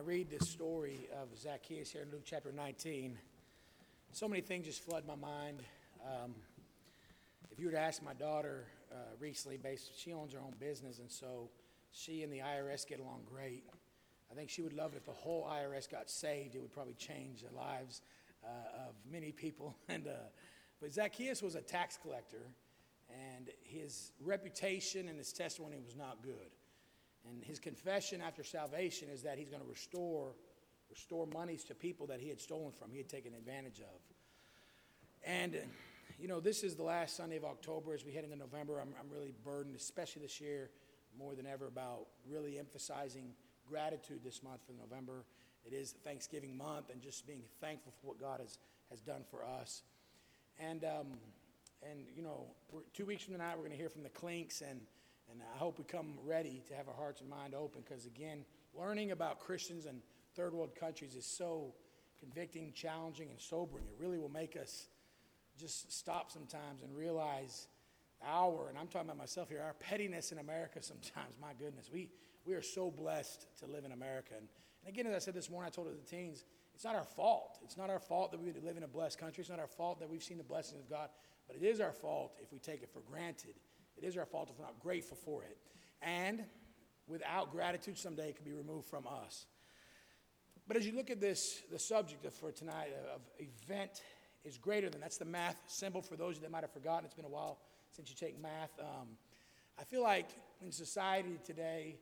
I read this story of Zacchaeus here in Luke chapter 19, so many things just flood my mind. Um, if you were to ask my daughter uh, recently, based, she owns her own business, and so she and the IRS get along great. I think she would love it if the whole IRS got saved. It would probably change the lives uh, of many people. And uh, but Zacchaeus was a tax collector, and his reputation and his testimony was not good. And his confession after salvation is that he's going to restore, restore monies to people that he had stolen from, he had taken advantage of. And, you know, this is the last Sunday of October. As we head into November, I'm, I'm really burdened, especially this year, more than ever, about really emphasizing gratitude this month for November. It is Thanksgiving month and just being thankful for what God has, has done for us. And, um, and you know, two weeks from tonight, we're going to hear from the Clinks and and I hope we come ready to have our hearts and mind open because, again, learning about Christians and third world countries is so convicting, challenging, and sobering. It really will make us just stop sometimes and realize our, and I'm talking about myself here, our pettiness in America sometimes. My goodness, we, we are so blessed to live in America. And, and again, as I said this morning, I told the teens, it's not our fault. It's not our fault that we live in a blessed country. It's not our fault that we've seen the blessings of God. But it is our fault if we take it for granted it is our fault if we're not grateful for it. And without gratitude, someday it can be removed from us. But as you look at this, the subject of, for tonight of event is greater than that's the math symbol for those that might have forgotten. It's been a while since you take math. Um, I feel like in society today,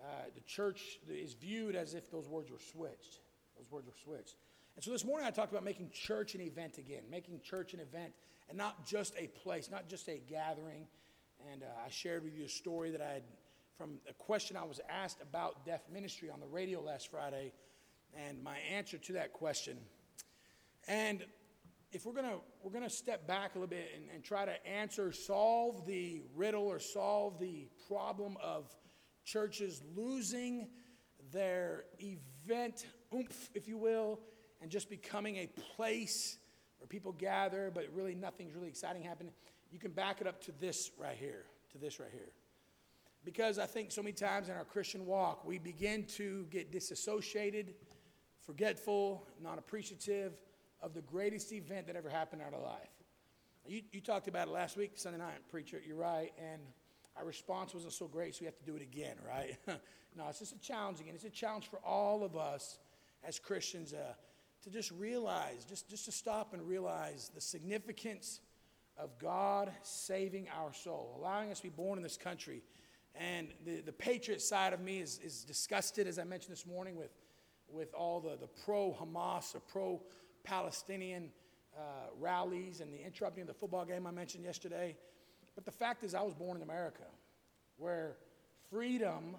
uh, the church is viewed as if those words were switched. Those words were switched. And so this morning I talked about making church an event again, making church an event and not just a place, not just a gathering, and uh, I shared with you a story that I had from a question I was asked about deaf ministry on the radio last Friday, and my answer to that question. And if we're gonna we're gonna step back a little bit and, and try to answer, solve the riddle or solve the problem of churches losing their event oomph, if you will, and just becoming a place where people gather, but really nothing's really exciting happening you can back it up to this right here, to this right here. Because I think so many times in our Christian walk, we begin to get disassociated, forgetful, non appreciative of the greatest event that ever happened in our life. You, you talked about it last week, Sunday night, preacher, you're right. And our response wasn't so great, so we have to do it again, right? no, it's just a challenge again. It's a challenge for all of us as Christians uh, to just realize, just, just to stop and realize the significance of God saving our soul, allowing us to be born in this country. And the, the patriot side of me is, is disgusted, as I mentioned this morning, with, with all the, the pro Hamas or pro Palestinian uh, rallies and the interrupting of the football game I mentioned yesterday. But the fact is, I was born in America, where freedom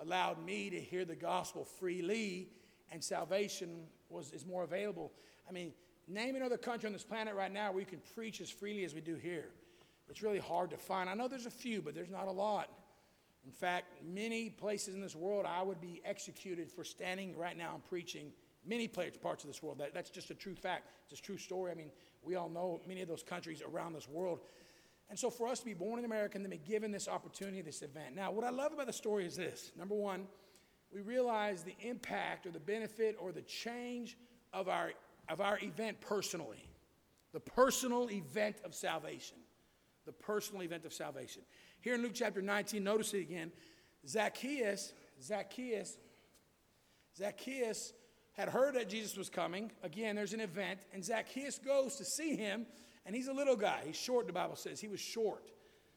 allowed me to hear the gospel freely, and salvation was, is more available. I mean, Name another country on this planet right now where you can preach as freely as we do here. It's really hard to find. I know there's a few, but there's not a lot. In fact, many places in this world, I would be executed for standing right now and preaching many parts of this world. That, that's just a true fact. It's a true story. I mean, we all know many of those countries around this world. And so for us to be born in America and to be given this opportunity, this event. Now, what I love about the story is this. Number one, we realize the impact or the benefit or the change of our of our event personally. The personal event of salvation. The personal event of salvation. Here in Luke chapter 19, notice it again. Zacchaeus, Zacchaeus, Zacchaeus had heard that Jesus was coming. Again, there's an event, and Zacchaeus goes to see him, and he's a little guy. He's short, the Bible says. He was short.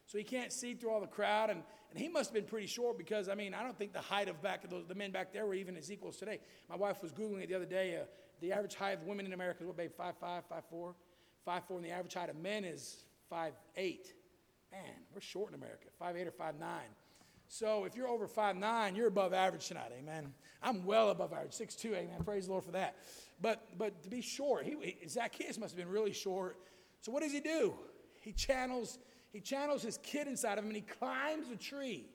So he can't see through all the crowd, and, and he must have been pretty short because, I mean, I don't think the height of back of those, the men back there were even as equals today. My wife was Googling it the other day. Uh, the average height of women in America is what, babe? 5'5, 5'4? 5'4, and the average height of men is 5'8. Man, we're short in America, 5'8 or 5'9. So if you're over 5'9, you're above average tonight, amen. I'm well above average, 6'2, amen. Praise the Lord for that. But, but to be short, he, Zacchaeus must have been really short. So what does he do? He channels, he channels his kid inside of him and he climbs a tree.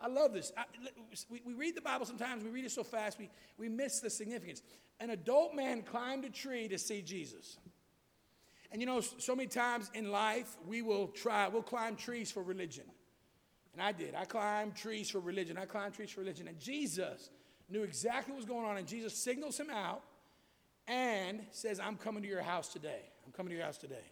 I love this. I, we, we read the Bible sometimes, we read it so fast, we, we miss the significance an adult man climbed a tree to see Jesus. And you know, so many times in life, we will try, we'll climb trees for religion. And I did. I climbed trees for religion. I climbed trees for religion. And Jesus knew exactly what was going on, and Jesus signals him out and says, I'm coming to your house today. I'm coming to your house today.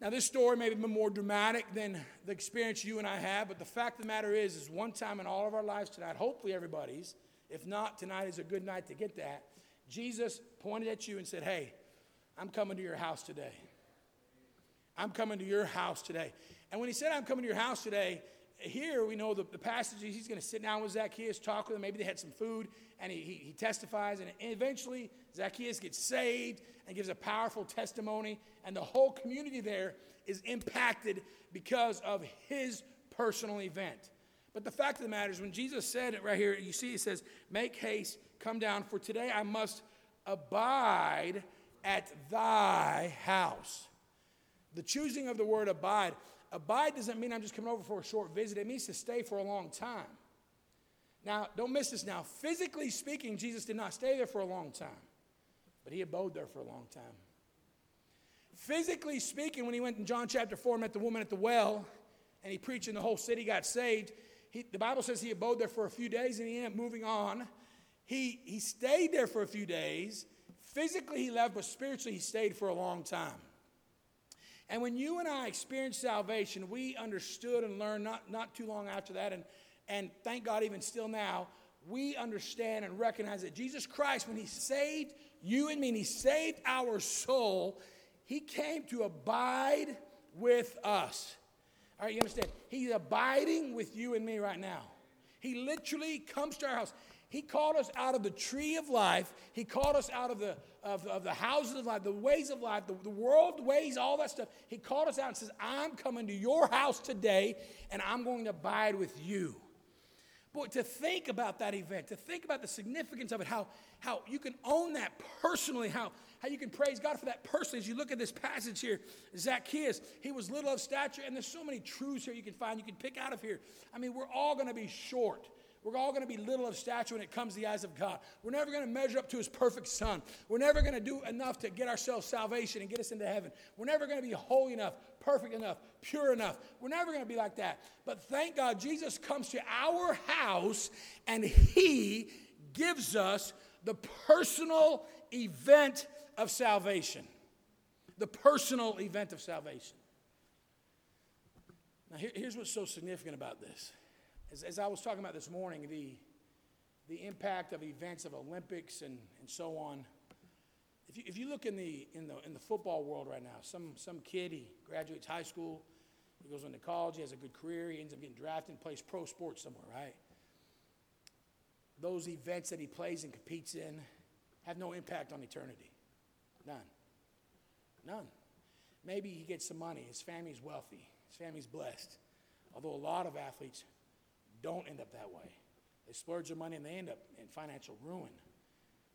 Now, this story may been more dramatic than the experience you and I have, but the fact of the matter is, is one time in all of our lives tonight, hopefully everybody's, if not, tonight is a good night to get that. Jesus pointed at you and said, Hey, I'm coming to your house today. I'm coming to your house today. And when he said, I'm coming to your house today, here we know the, the passage, he's going to sit down with Zacchaeus, talk with him. Maybe they had some food, and he, he, he testifies. And eventually, Zacchaeus gets saved and gives a powerful testimony. And the whole community there is impacted because of his personal event. But the fact of the matter is, when Jesus said it right here, you see, he says, Make haste, come down, for today I must abide at thy house. The choosing of the word abide Abide doesn't mean I'm just coming over for a short visit, it means to stay for a long time. Now, don't miss this now. Physically speaking, Jesus did not stay there for a long time, but he abode there for a long time. Physically speaking, when he went in John chapter 4, met the woman at the well, and he preached and the whole city got saved, he, the Bible says he abode there for a few days and he ended up moving on. He, he stayed there for a few days. Physically, he left, but spiritually, he stayed for a long time. And when you and I experienced salvation, we understood and learned not, not too long after that, and, and thank God, even still now, we understand and recognize that Jesus Christ, when He saved you and me, and He saved our soul, He came to abide with us. All right, you understand? He's abiding with you and me right now. He literally comes to our house. He called us out of the tree of life. He called us out of the, of, of the houses of life, the ways of life, the, the world ways, all that stuff. He called us out and says, I'm coming to your house today and I'm going to abide with you. Boy, to think about that event, to think about the significance of it, how, how you can own that personally, how, how you can praise God for that personally. As you look at this passage here, Zacchaeus, he was little of stature, and there's so many truths here you can find, you can pick out of here. I mean, we're all going to be short. We're all going to be little of stature when it comes to the eyes of God. We're never going to measure up to his perfect son. We're never going to do enough to get ourselves salvation and get us into heaven. We're never going to be holy enough, perfect enough, pure enough. We're never going to be like that. But thank God Jesus comes to our house and he gives us the personal event of salvation. The personal event of salvation. Now, here, here's what's so significant about this as, as I was talking about this morning, the, the impact of events of Olympics and, and so on. If you, if you look in the, in, the, in the football world right now, some, some kid, he graduates high school, he goes into college, he has a good career, he ends up getting drafted and plays pro sports somewhere, right? Those events that he plays and competes in have no impact on eternity. None. None. Maybe he gets some money, his family's wealthy, his family's blessed. Although a lot of athletes don't end up that way. They splurge their money and they end up in financial ruin.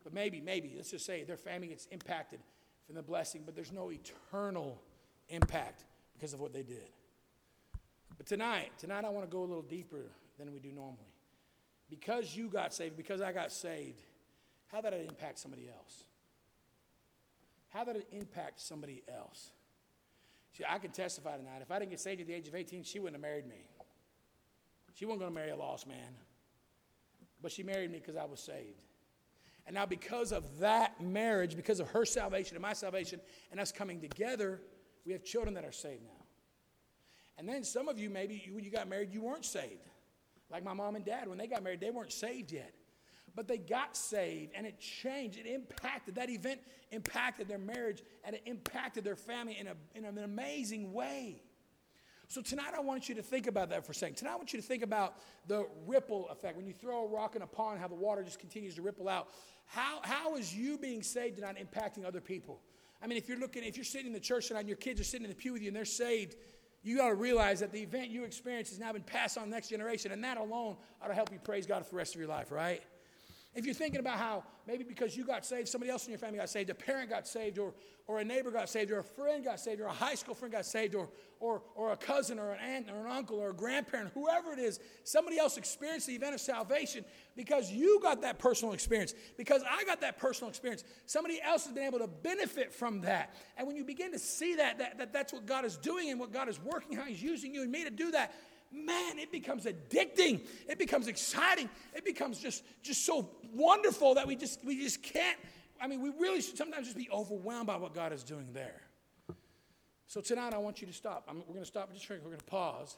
But maybe, maybe, let's just say their family gets impacted from the blessing, but there's no eternal impact because of what they did. But tonight, tonight I want to go a little deeper than we do normally. Because you got saved, because I got saved, how did it impact somebody else? How did it impact somebody else? See, I can testify tonight. If I didn't get saved at the age of 18, she wouldn't have married me. She wasn't going to marry a lost man, but she married me because I was saved. And now, because of that marriage, because of her salvation and my salvation, and us coming together, we have children that are saved now. And then some of you, maybe when you got married, you weren't saved. Like my mom and dad, when they got married, they weren't saved yet. But they got saved and it changed. It impacted, that event impacted their marriage and it impacted their family in, a, in an amazing way. So tonight I want you to think about that for a second. Tonight I want you to think about the ripple effect. When you throw a rock in a pond, how the water just continues to ripple out. How, how is you being saved tonight impacting other people? I mean, if you're looking, if you're sitting in the church tonight and your kids are sitting in the pew with you and they're saved, you got to realize that the event you experienced has now been passed on the next generation, and that alone ought to help you praise God for the rest of your life, right? If you're thinking about how maybe because you got saved, somebody else in your family got saved, a parent got saved, or, or a neighbor got saved, or a friend got saved, or a high school friend got saved, or, or, or a cousin, or an aunt, or an uncle, or a grandparent, whoever it is, somebody else experienced the event of salvation because you got that personal experience, because I got that personal experience. Somebody else has been able to benefit from that. And when you begin to see that, that, that that's what God is doing and what God is working, how He's using you and me to do that, man, it becomes addicting. It becomes exciting. It becomes just, just so wonderful that we just, we just can't. I mean, we really should sometimes just be overwhelmed by what God is doing there. So tonight, I want you to stop. I'm, we're going to stop just We're going to pause.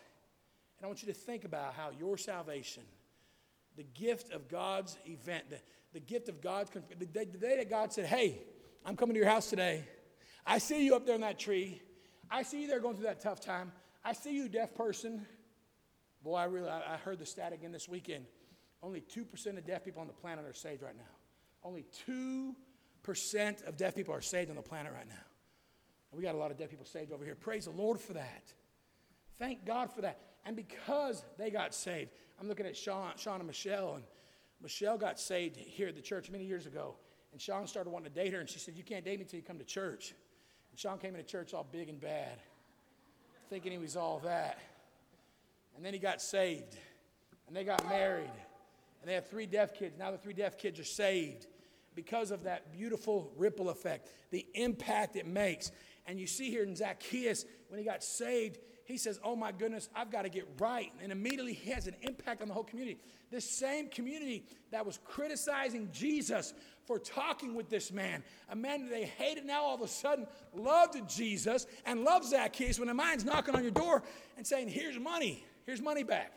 And I want you to think about how your salvation, the gift of God's event, the, the gift of God's, the day, the day that God said, Hey, I'm coming to your house today. I see you up there in that tree. I see you there going through that tough time. I see you, deaf person. Boy, I really, I heard the stat again this weekend. Only 2% of deaf people on the planet are saved right now. Only 2% of deaf people are saved on the planet right now. And we got a lot of deaf people saved over here. Praise the Lord for that. Thank God for that. And because they got saved, I'm looking at Sean, Sean and Michelle, and Michelle got saved here at the church many years ago. And Sean started wanting to date her, and she said, You can't date me until you come to church. And Sean came into church all big and bad, thinking he was all that. And then he got saved. And they got married. And they have three deaf kids. Now the three deaf kids are saved because of that beautiful ripple effect, the impact it makes. And you see here in Zacchaeus, when he got saved, he says, Oh my goodness, I've got to get right. And immediately he has an impact on the whole community. This same community that was criticizing Jesus for talking with this man, a man that they hated now all of a sudden loved Jesus and loved Zacchaeus when a man's knocking on your door and saying, Here's money. Here's money back.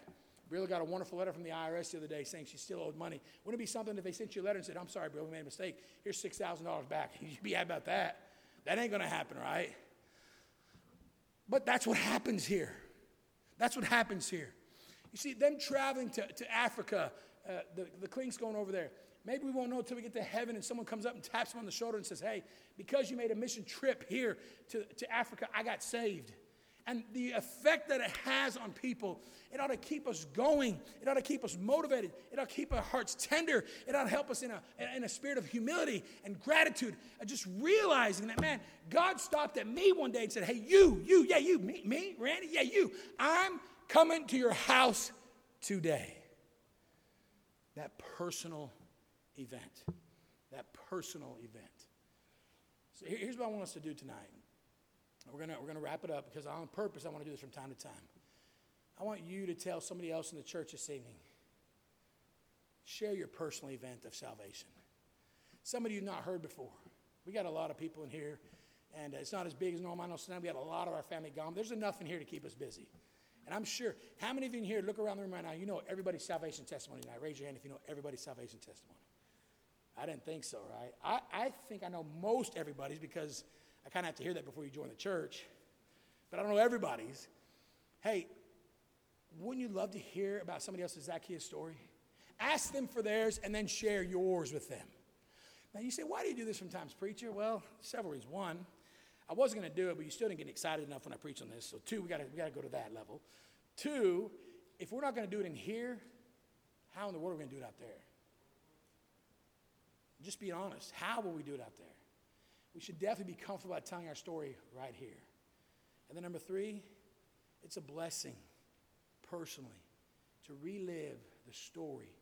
Brilla got a wonderful letter from the IRS the other day saying she still owed money. Wouldn't it be something if they sent you a letter and said, I'm sorry, Brilla, we made a mistake. Here's $6,000 back. You'd be happy about that. That ain't going to happen, right? But that's what happens here. That's what happens here. You see, them traveling to, to Africa, uh, the, the Klink's going over there. Maybe we won't know until we get to heaven and someone comes up and taps him on the shoulder and says, Hey, because you made a mission trip here to, to Africa, I got saved and the effect that it has on people, it ought to keep us going. It ought to keep us motivated. It ought to keep our hearts tender. It ought to help us in a, in a spirit of humility and gratitude and just realizing that, man, God stopped at me one day and said, hey, you, you, yeah, you, me, me, Randy, yeah, you, I'm coming to your house today. That personal event. That personal event. So here's what I want us to do tonight. We're going we're gonna wrap it up because on purpose I want to do this from time to time. I want you to tell somebody else in the church this evening, share your personal event of salvation. Somebody you've not heard before. We got a lot of people in here, and it's not as big as normal. I know sometimes we got a lot of our family gone. There's enough in here to keep us busy. And I'm sure, how many of you in here look around the room right now? You know everybody's salvation testimony tonight. Raise your hand if you know everybody's salvation testimony. I didn't think so, right? I, I think I know most everybody's because I kind of have to hear that before you join the church, but I don't know everybody's. Hey, wouldn't you love to hear about somebody else's Zacchaeus story? Ask them for theirs and then share yours with them. Now you say, why do you do this sometimes, preacher? Well, several reasons. One, I wasn't going to do it, but you still didn't get excited enough when I preach on this. So two, we got to we got to go to that level. Two, if we're not going to do it in here, how in the world are we going to do it out there? Just be honest. How will we do it out there? We should definitely be comfortable about telling our story right here. And then number three, it's a blessing personally to relive the story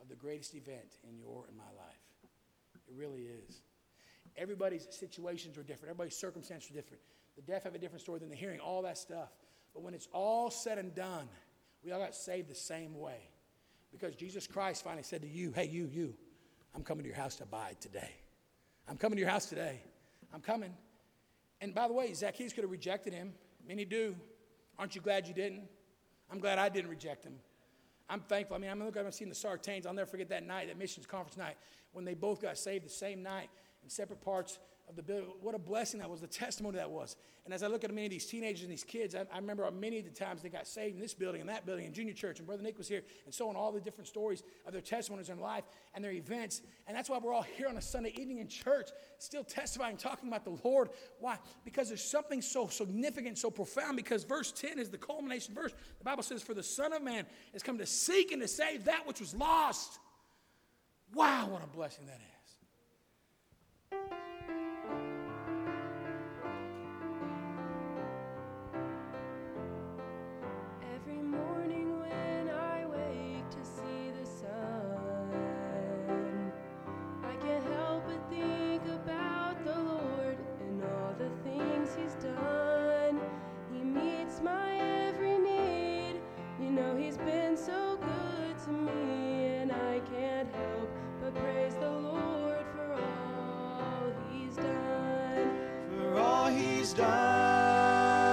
of the greatest event in your and my life. It really is. Everybody's situations are different. Everybody's circumstances are different. The deaf have a different story than the hearing, all that stuff. But when it's all said and done, we all got saved the same way. Because Jesus Christ finally said to you, hey, you, you, I'm coming to your house to abide today. I'm coming to your house today. I'm coming. And by the way, Zacchaeus could have rejected him. Many do. Aren't you glad you didn't? I'm glad I didn't reject him. I'm thankful. I mean, I'm looking, I've seen the Sartains. I'll never forget that night, that missions conference night, when they both got saved the same night in separate parts of the. What a blessing that was, the testimony that was. And as I look at many of these teenagers and these kids, I, I, remember many of the times they got saved in this building and that building and junior church, and Brother Nick was here, and so on, all the different stories of their testimonies in life and their events. And that's why we're all here on a Sunday evening in church, still testifying, talking about the Lord. Why? Because there's something so significant, so profound, because verse 10 is the culmination verse. The Bible says, For the Son of Man has come to seek and to save that which was lost. Wow, what a blessing that is. Done.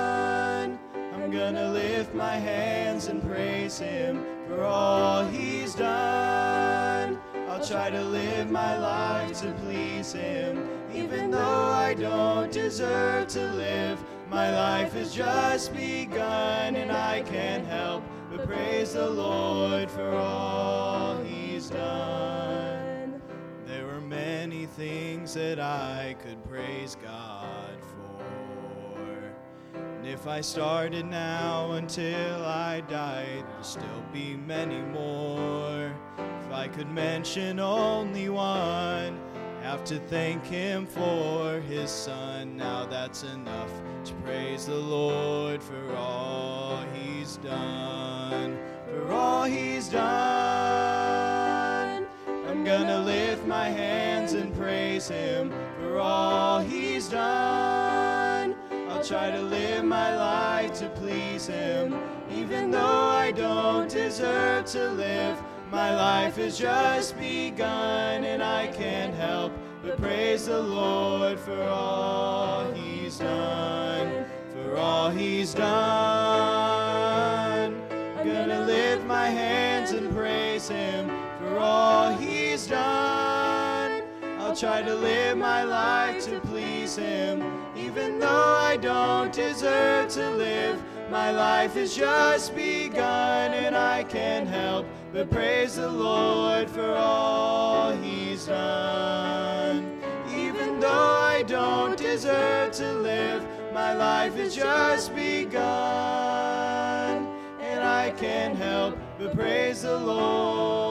I'm gonna lift my hands and praise him for all he's done. I'll try to live my life to please him, even though I don't deserve to live. My life has just begun, and I can't help but praise the Lord for all he's done. There were many things that I could praise God for. If I started now until I died, there'd still be many more. If I could mention only one, have to thank him for his son. Now that's enough to praise the Lord for all he's done. For all he's done. I'm gonna lift my hands and praise him for all he's done. I'll try to live my life to please him, even though I don't deserve to live. My life has just begun, and I can't help but praise the Lord for all he's done. For all he's done. I'm gonna lift my hands and praise him for all he's done. Try to live my life to please him, even though I don't deserve to live. My life has just begun, and I can't help but praise the Lord for all he's done. Even though I don't deserve to live, my life has just begun, and I can't help but praise the Lord.